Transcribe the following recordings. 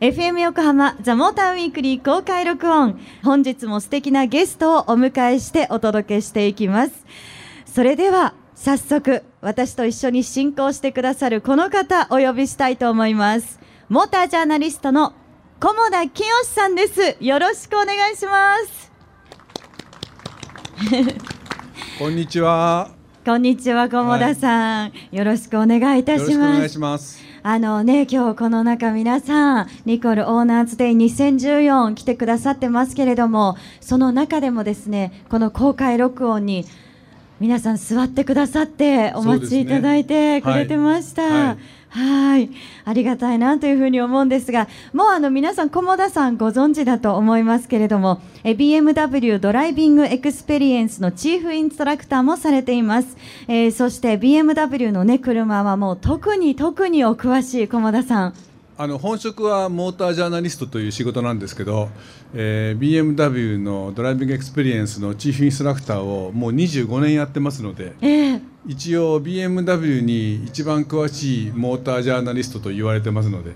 FM 横浜ザ・モーターウィークリー公開録音。本日も素敵なゲストをお迎えしてお届けしていきます。それでは早速私と一緒に進行してくださるこの方お呼びしたいと思います。モータージャーナリストの菰田清さんです。よろしくお願いします。こんにちは。こんにちは菰田さん、はい、よろしくお願いいたします。お願いしますあのね、今日この中皆さん、ニコルオーナーズデイ2014来てくださってますけれども、その中でもですね、この公開録音に皆さん座ってくださってお待ちいただいてくれてました。はい。ありがたいなというふうに思うんですがもうあの皆さん菰田さんご存知だと思いますけれどもえ BMW Driving Experience のチーフインストラクターもされています、えー、そして BMW のね車はもう特に特にお詳しい菰田さん。あの本職はモータージャーナリストという仕事なんですけど、えー、BMW の Driving Experience のチーフインストラクターをもう25年やってますので、えー、一応 BMW に一番詳しいモータージャーナリストと言われてますので、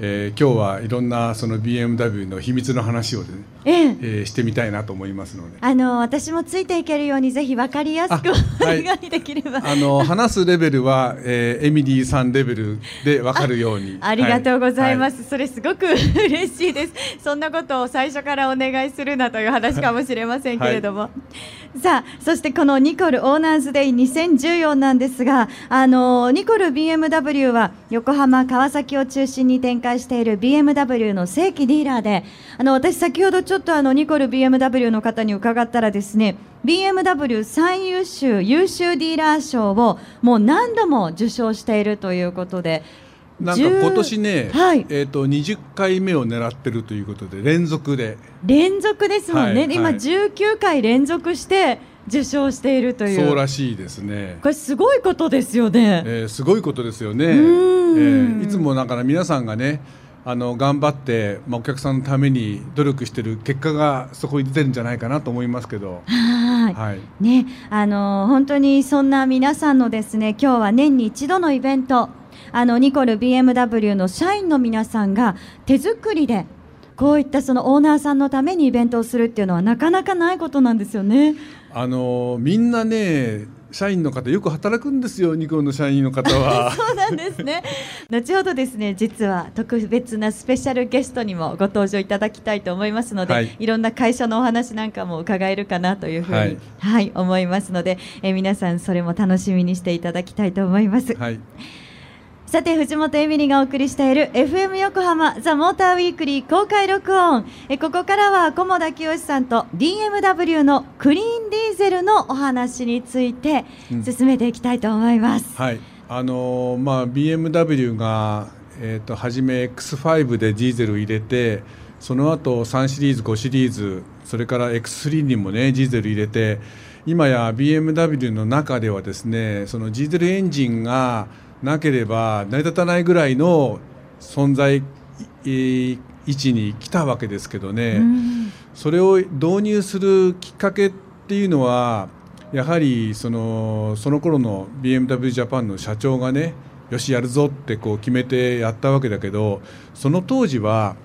えー、今日はいろんなその BMW の秘密の話をね、ええ。えー、してみたいなと思いますので。あの私もついていけるようにぜひ分かりやすくお願いできれば、あの 話すレベルは、えー、エミリーさんレベルで分かるように。ありがとうございます、はい、それすごく嬉しいです。そんなことを最初からお願いするなという話かもしれませんけれども、はい、さあそしてこのニコルオーナーズデイ2014なんですがあのニコル BMW は横浜川崎を中心に展開開している BMW の正規ディーラーであの私先ほどちょっとあのニコル BMW の方に伺ったらですね BMW 最優秀優秀ディーラー賞をもう何度も受賞しているということでなんか今年ね、はい、えーと、20回目を狙ってるということで連続で。連続ですもんね、はい、今19回連続して受賞しているという。そうらしいですね。これすごいことですよね、えー、すごいことですよね、えー、いつもだから皆さんがねあの頑張って、まあ、お客さんのために努力してる結果がそこに出てるんじゃないかなと思いますけど。はい、ね、あの本当にそんな皆さんのですね今日は年に一度のイベント。あのニコル BMW の社員の皆さんが手作りでこういったそのオーナーさんのためにイベントをするっていうのはなかなかないことなんですよね。あのみんなね社員の方よく働くんですよニコンの社員の方は。そうなんですね。後ほどですね実は特別なスペシャルゲストにもご登場いただきたいと思いますので、はい、いろんな会社のお話なんかも伺えるかなというふうに、はい、はい、思いますのでえ皆さんそれも楽しみにしていただきたいと思います。はいさて藤本エミリがお送りしている FM 横浜ザ・モーターウィークリー公開録音。えここからは菰田清さんと BMW のクリーンディーゼルのお話について進めていきたいと思います、うん、はい。あのー、まあ BMW がえっ、ー、と初め X5 でディーゼルを入れてその後3シリーズ5シリーズそれから X3 にもねディーゼル入れて今や BMW の中ではですねそのディーゼルエンジンがなければ成り立たないぐらいの存在、位置に来たわけですけどね、うん、それを導入するきっかけっていうのはやはりそのその頃の BMW ジャパンの社長がねよしやるぞってこう決めてやったわけだけどその当時は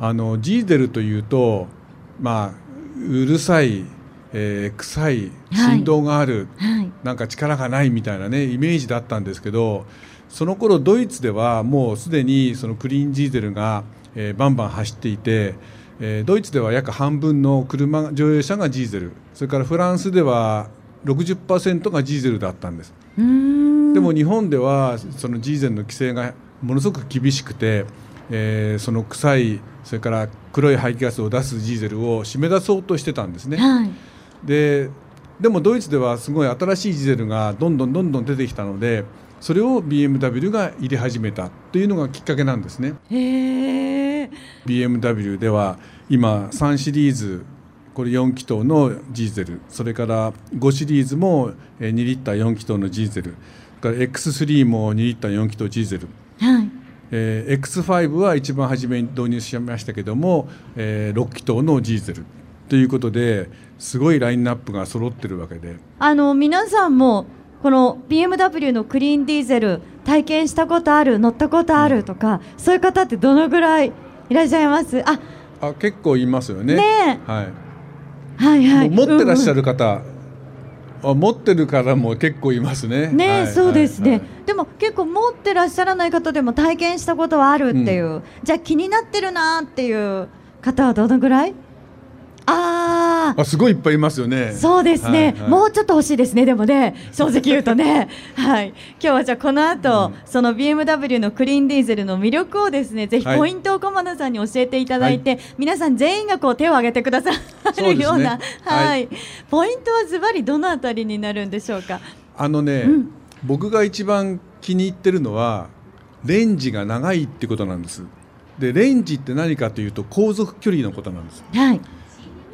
あのジーゼルというとまあうるさいえー、臭い振動がある、はい、なんか力がないみたいなねイメージだったんですけどその頃ドイツではもうすでにそのクリーンディーゼルが、えー、バンバン走っていて、えー、ドイツでは約半分の車乗用車がディーゼル。それからフランスでは60%がディーゼルだったんです。でも日本ではそのディーゼルの規制がものすごく厳しくて、えー、その臭いそれから黒い排気ガスを出すディーゼルを締め出そうとしてたんですね。はいででもドイツではすごい新しいディゼルがどんどんどんどん出てきたのでそれを BMW が入れ始めたというのがきっかけなんですね。BMW では今3シリーズこれ4気筒のディーゼル。それから5シリーズも2リッター4気筒のディーゼル。から X3 も2リッター4気筒ディーゼル、はい。えー、X5 は一番初めに導入しましたけども、えー、6気筒のディーゼルということですごいラインナップが揃ってるわけで。あの皆さんもこの BMW のクリーンディーゼル体験したことある乗ったことあるとか、そういう方ってどのぐらいいらっしゃいます？ああ結構いますよね。ねはい。はいはい。持ってらっしゃる、る方、あ持ってるからも結構いますね。ね、はいそうですね、はいでも結構持ってらっしゃらない方でも体験したことはあるっていう、じゃあ気になってるなっていう方はどのぐらい？あああすごいいっぱいいますよね。そうですね、はいはい。もうちょっと欲しいですね、でもね、正直言うとね、はい、今日はじゃあ、この後、その BMW のクリーンディーゼルの魅力をですね、ぜひはい。ポイントを駒野さんに教えていただいて、皆さん全員がこう手を挙げてくださるような、はい、はい。ポイントはズバリどのあたりになるんでしょうか？あのね、うん。僕が一番気に入ってるのはレンジが長いってことなんです。でレンジって何かというと航続距離のことなんです。はい、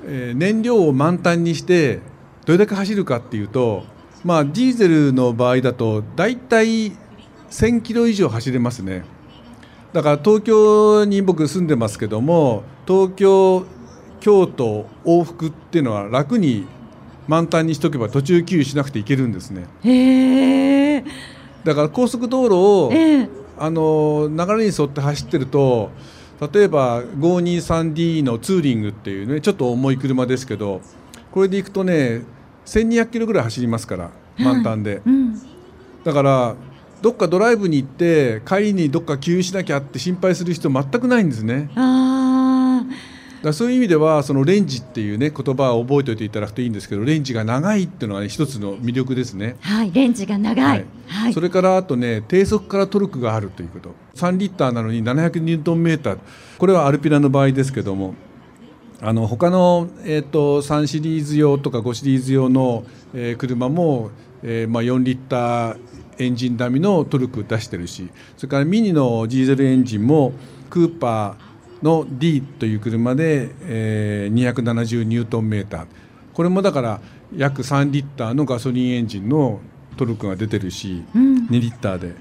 えー燃料を満タンにしてどれだけ走るかっていうと、まあ、ディーゼルの場合だと大体1000キロ以上走れますね。だから東京に僕住んでますけども東京京都往復っていうのは楽に満タンにしとけば途中給油しなくていけるんですね。へえ、だから高速道路をええ、あの流れに沿って走ってると例えば 523D のツーリングっていうねちょっと重い車ですけどこれで行くとね1200キロぐらい走りますから満タンで、うん、だからどっかドライブに行って帰りにどっか給油しなきゃって心配する人全くないんですね。だあからそういう意味ではそのレンジっていうね言葉を覚えておいていただくといいんですけどレンジが長いっていうのが、ね、一つの魅力ですね。あ、はい、レンジが長い、はい。はい、それからあとね低速からトルクがあるということ。3リッターなのに700ニュートンメーター。これはアルピナの場合ですけどもあの他の、えー、と3シリーズ用とか5シリーズ用の、えー車も、えーまあ、4リッターエンジン並みのトルク出してるしそれからミニのディーゼルエンジンもクーパーの D という車で、えー270ニュートンメーター。これもだから約3リッターのガソリンエンジンのトルクが出てるし、うん。2リッターで。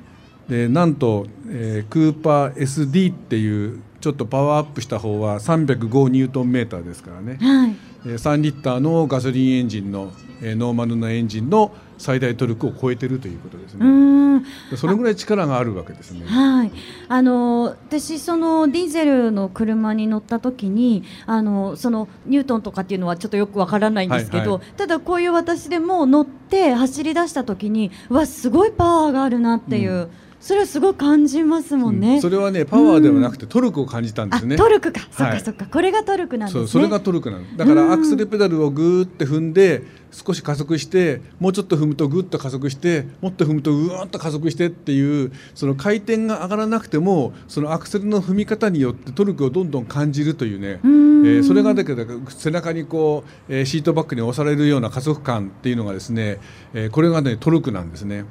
でなんと、えークーパー SD っていうちょっとパワーアップした方は305ニュートンメーターですからね、はい、えー3リッターのガソリンエンジンの、えーノーマルなエンジンの最大トルクを超えてるということですうね、それぐらい力があるわけですね。はい、あの私そのディーゼルの車に乗った時にあのそのニュートンとかっていうのはちょっとよくわからないんですけど、はいはただこういう私でも乗って走り出した時にうわすごいパワーがあるなっていう、うそれはすごい感じますもんね。うん。それはねパワーではなくてトルクを感じたんであすね。トルクか、そっはいかそっか。これがトルクなんですね。そうそれがトルクなの。だからアクセルペダルをグーって踏んで少し加速してもうちょっと踏むとグッと加速してもっと踏むとうわーっと加速してっていうその回転が上がらなくてもそのアクセルの踏み方によってトルクをどんどん感じるというね、えん。ーそれがだけど背中にこう、えーシートバッグに押されるような加速感っていうのがですね、えーこれがねトルクなんですね。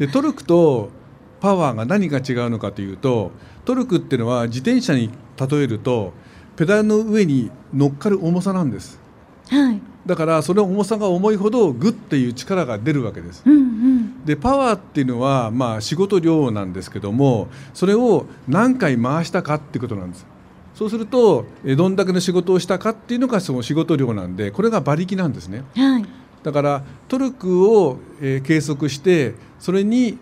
でトルクとパワーが何が違うのかというとトルクっていうのは自転車に例えるとペダルの上に乗っかる重さなんです。はい、だからその重さが重いほどグッっていう力が出るわけです。うんうん、でパワーっていうのはまあ仕事量なんですけどもそれを何回回したかってことなんです。そうするとえどんだけの仕事をしたかっていうのがその仕事量なんでこれが馬力なんですね。はい、だからトルクを、えー計測してそれに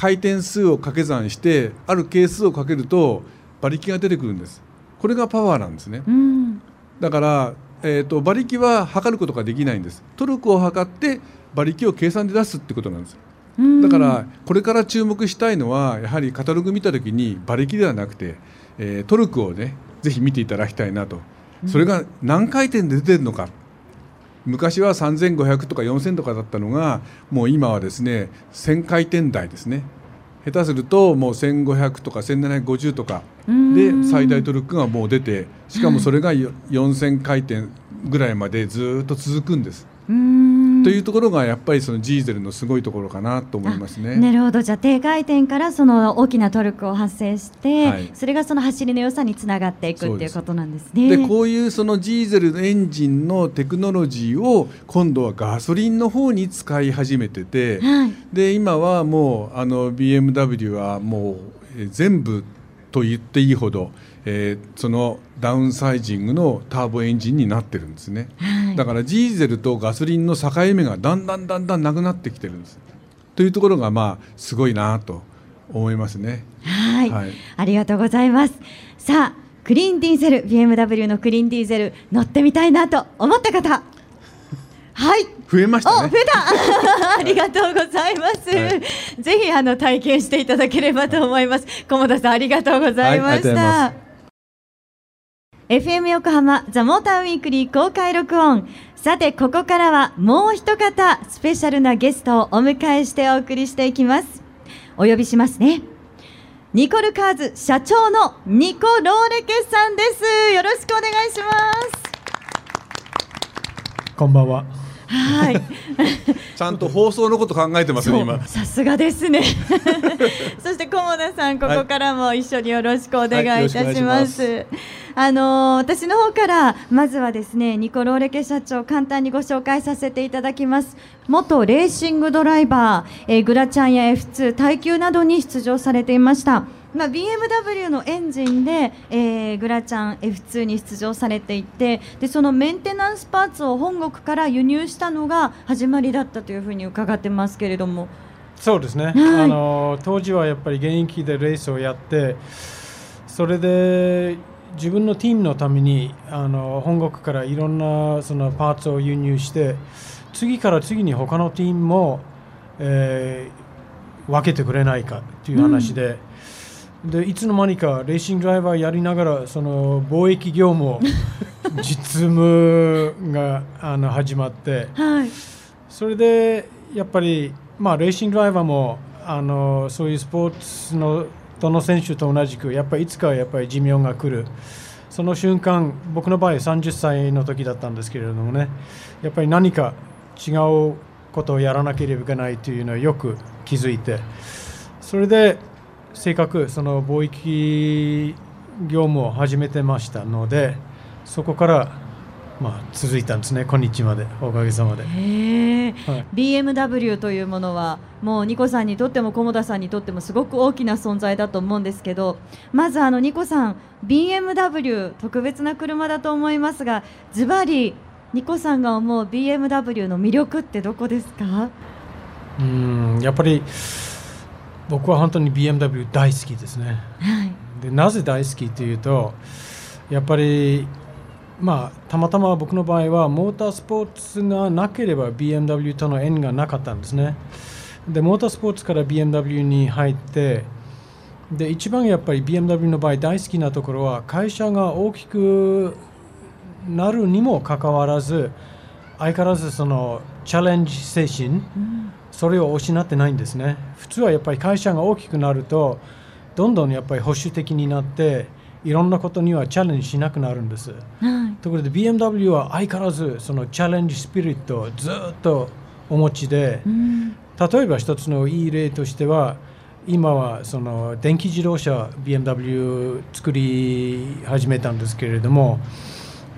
回転数を掛け算してある係数をかけると馬力が出てくるんです。これがパワーなんですね。うん、だから、えー、と馬力は測ることができないんです。トルクを測って馬力を計算で出すってことなんです。うん。だからこれから注目したいのはやはりカタログ見た時に馬力ではなくて、えートルクをねぜひ見ていただきたいなと。それが何回転で出てるのか昔は3500とか4000とかだったのがもう今はですね1000回転台ですね。下手するともう1500とか1750とかで最大トルクがもう出てしかもそれがよ4000回転ぐらいまでずっと続くんです。うんというところがやっぱりそのジーゼルのすごいところかなと思いますね。なるほどじゃあ低回転からその大きなトルクを発生して、はいそれがその走りの良さにつながっていくっていうことなんですね。でこういうそのジーゼルのエンジンのテクノロジーを今度はガソリンの方に使い始めてて、はいで今はもうあの BMW はもうえー全部と言っていいほど、えーそのダウンサイジングのターボエンジンになってるんですね。はいだからジーゼルとガソリンの境目がだんだんだんだんなくなってきてるんです。というところがまあすごいなと思いますね。はいはい、ありがとうございます。さあ、クリーンディーゼル BMW のクリーンディーゼル乗ってみたいなと思った方。はい。増えましたね。増えた。ありがとうございます。はい、ぜひあの体験していただければと思います。菰田さんありがとうございました。はい、FM 横浜ザモーターウィークリー公開録音。さてここからはもう一方スペシャルなゲストをお迎えしてお送りしていきます。お呼びしますね。ニコルカーズ社長のニコローレケさんです。よろしくお願いします。こんばんは。はい。ちゃんと放送のこと考えてますね今。さすがですね。そして菰田さんここからも一緒によろしくお願いいたします。はいはい、あの私の方からまずはですねニコローレケ社長簡単にご紹介させていただきます。元レーシングドライバー、えー、グラチャンや F2 耐久などに出場されていました。まあ、BMW のエンジンで、えー、グラチャン F2 に出場されていてでそのメンテナンスパーツを本国から輸入したのが始まりだったというふうに伺ってますけれどもそうですね、はい、あの当時はやっぱり現役でレースをやってそれで自分のチームのためにあの本国からいろんなそのパーツを輸入して次から次に他のチームも、えー、分けてくれないかという話で。うんでいつの間にかレーシングドライバーやりながらその貿易業務を 実務があの始まって、はい、それでやっぱり、まあ、レーシングドライバーもあのそういうスポーツのどの選手と同じくやっぱりいつかやっぱり寿命が来る。その瞬間僕の場合30歳の時だったんですけれどもねやっぱり何か違うことをやらなければいけないというのをよく気づいてそれでせっかくその貿易業務を始めてましたのでそこからまあ続いたんですね。今日まで。おかげさまで、はい、BMW というものはもうニコさんにとっても菰田さんにとってもすごく大きな存在だと思うんですけどまずあのニコさん BMW 特別な車だと思いますがズバリニコさんが思う BMW の魅力ってどこですか？うんやっぱり僕は本当に BMW 大好きですね。はい、でなぜ大好きというとやっぱりまあたまたま僕の場合はモータースポーツがなければ BMW との縁がなかったんですね。でモータースポーツから BMW に入ってで一番やっぱり BMW の場合大好きなところは会社が大きくなるにもかかわらず相変わらずそのチャレンジ精神、うんそれを失ってないんですね。普通はやっぱり会社が大きくなるとどんどんやっぱり保守的になっていろんなことにはチャレンジしなくなるんです、はい、ところで BMW は相変わらずそのチャレンジスピリットをずっとお持ちで、うん、例えば一つのいい例としては今はその電気自動車 BMW 作り始めたんですけれども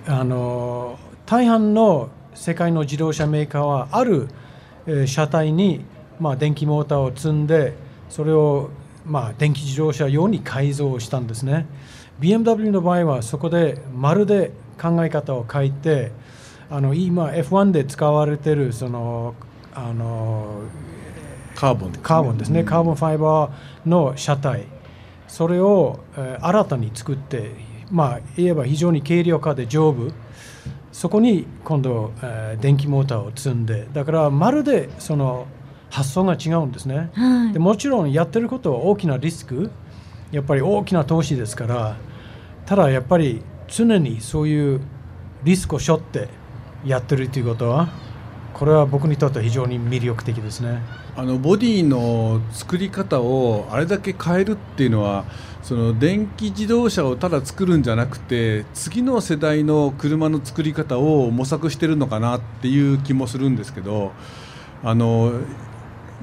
あの大半の世界の自動車メーカーはある車体に、まあ、電気モーターを積んでそれを、まあ、電気自動車用に改造したんですね。BMW の場合はそこでまるで考え方を変えてあの今 F1 で使われてるそのあのカーボン、ね、カーボンですね、カーボンファイバーの車体。それを、えー、新たに作ってまあ言えば非常に軽量化で丈夫そこに今度、えー、電気モーターを積んでだからまるでその発想が違うんですね、はい、でもちろんやってることは大きなリスク。やっぱり大きな投資ですからただやっぱり常にそういうリスクを背負ってやってるということはこれは僕にとって非常に魅力的ですね。あのボディの作り方をあれだけ変えるっていうのはその電気自動車をただ作るんじゃなくて次の世代の車の作り方を模索してるのかなっていう気もするんですけどあの、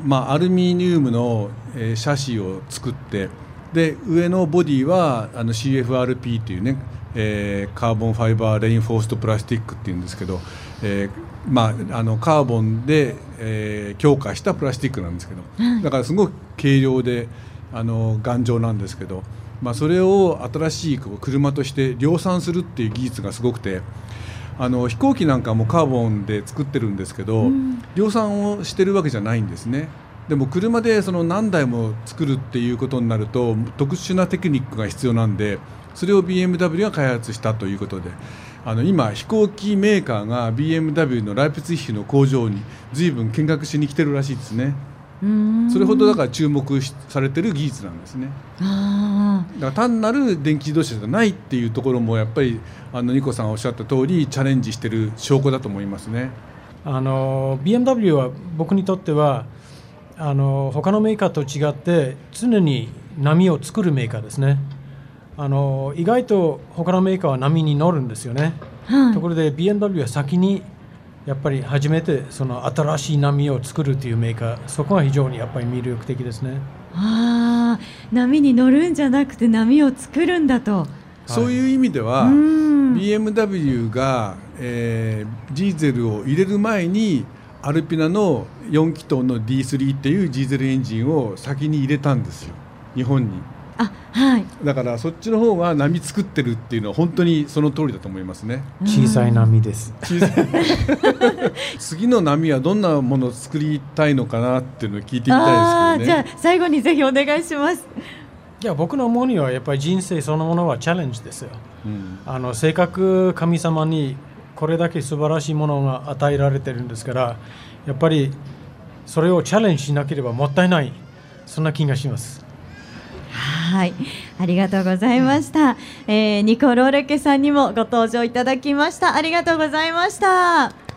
まあ、アルミニウムの、えー、シャシーを作ってで上のボディはあの CFRP っていうね、えー、カーボンファイバーレインフォーストプラスティックっていうんですけど、えーまあ、あのカーボンで、えー、強化したプラスチックなんですけどだからすごく軽量で。あの頑丈なんですけど、まあ、それを新しい車として量産するっていう技術がすごくてあの飛行機なんかもカーボンで作ってるんですけど、うん、量産をしてるわけじゃないんですね。でも車でその何台も作るっていうことになると特殊なテクニックが必要なんでそれを BMW が開発したということであの今飛行機メーカーが BMW のライプツィヒの工場に随分見学しに来てるらしいですね。それほどだから注目されてる技術なんですね。だから単なる電気自動車じゃないっていうところもやっぱりあのニコさんがおっしゃった通りチャレンジしてる証拠だと思いますね。あの BMW は僕にとってはあの他のメーカーと違って常に波を作るメーカーですね。あの意外と他のメーカーは波に乗るんですよね。はい、ところで BMW は先にやっぱり初めてその新しい波を作るというメーカーそこが非常にやっぱり魅力的ですね。ああ波に乗るんじゃなくて波を作るんだと。そういう意味では、はい、BMW が、えー、ディーゼルを入れる前にアルピナの4気筒の D3 っていうディーゼルエンジンを先に入れたんですよ日本に。あはい、だからそっちの方が波作ってるっていうのは本当にその通りだと思いますね。小さい波です。次の波はどんなものを作りたいのかなっていうのを聞いてみたいですけどね。じゃあ最後にぜひお願いします。いや僕の思うにはやっぱり人生そのものはチャレンジですよ、うん、あのせっかく神様にこれだけ素晴らしいものが与えられてるんですからやっぱりそれをチャレンジしなければもったいない。そんな気がしますはい、ありがとうございました。えー、ニコローレケさんにもご登場いただきました。ありがとうございました。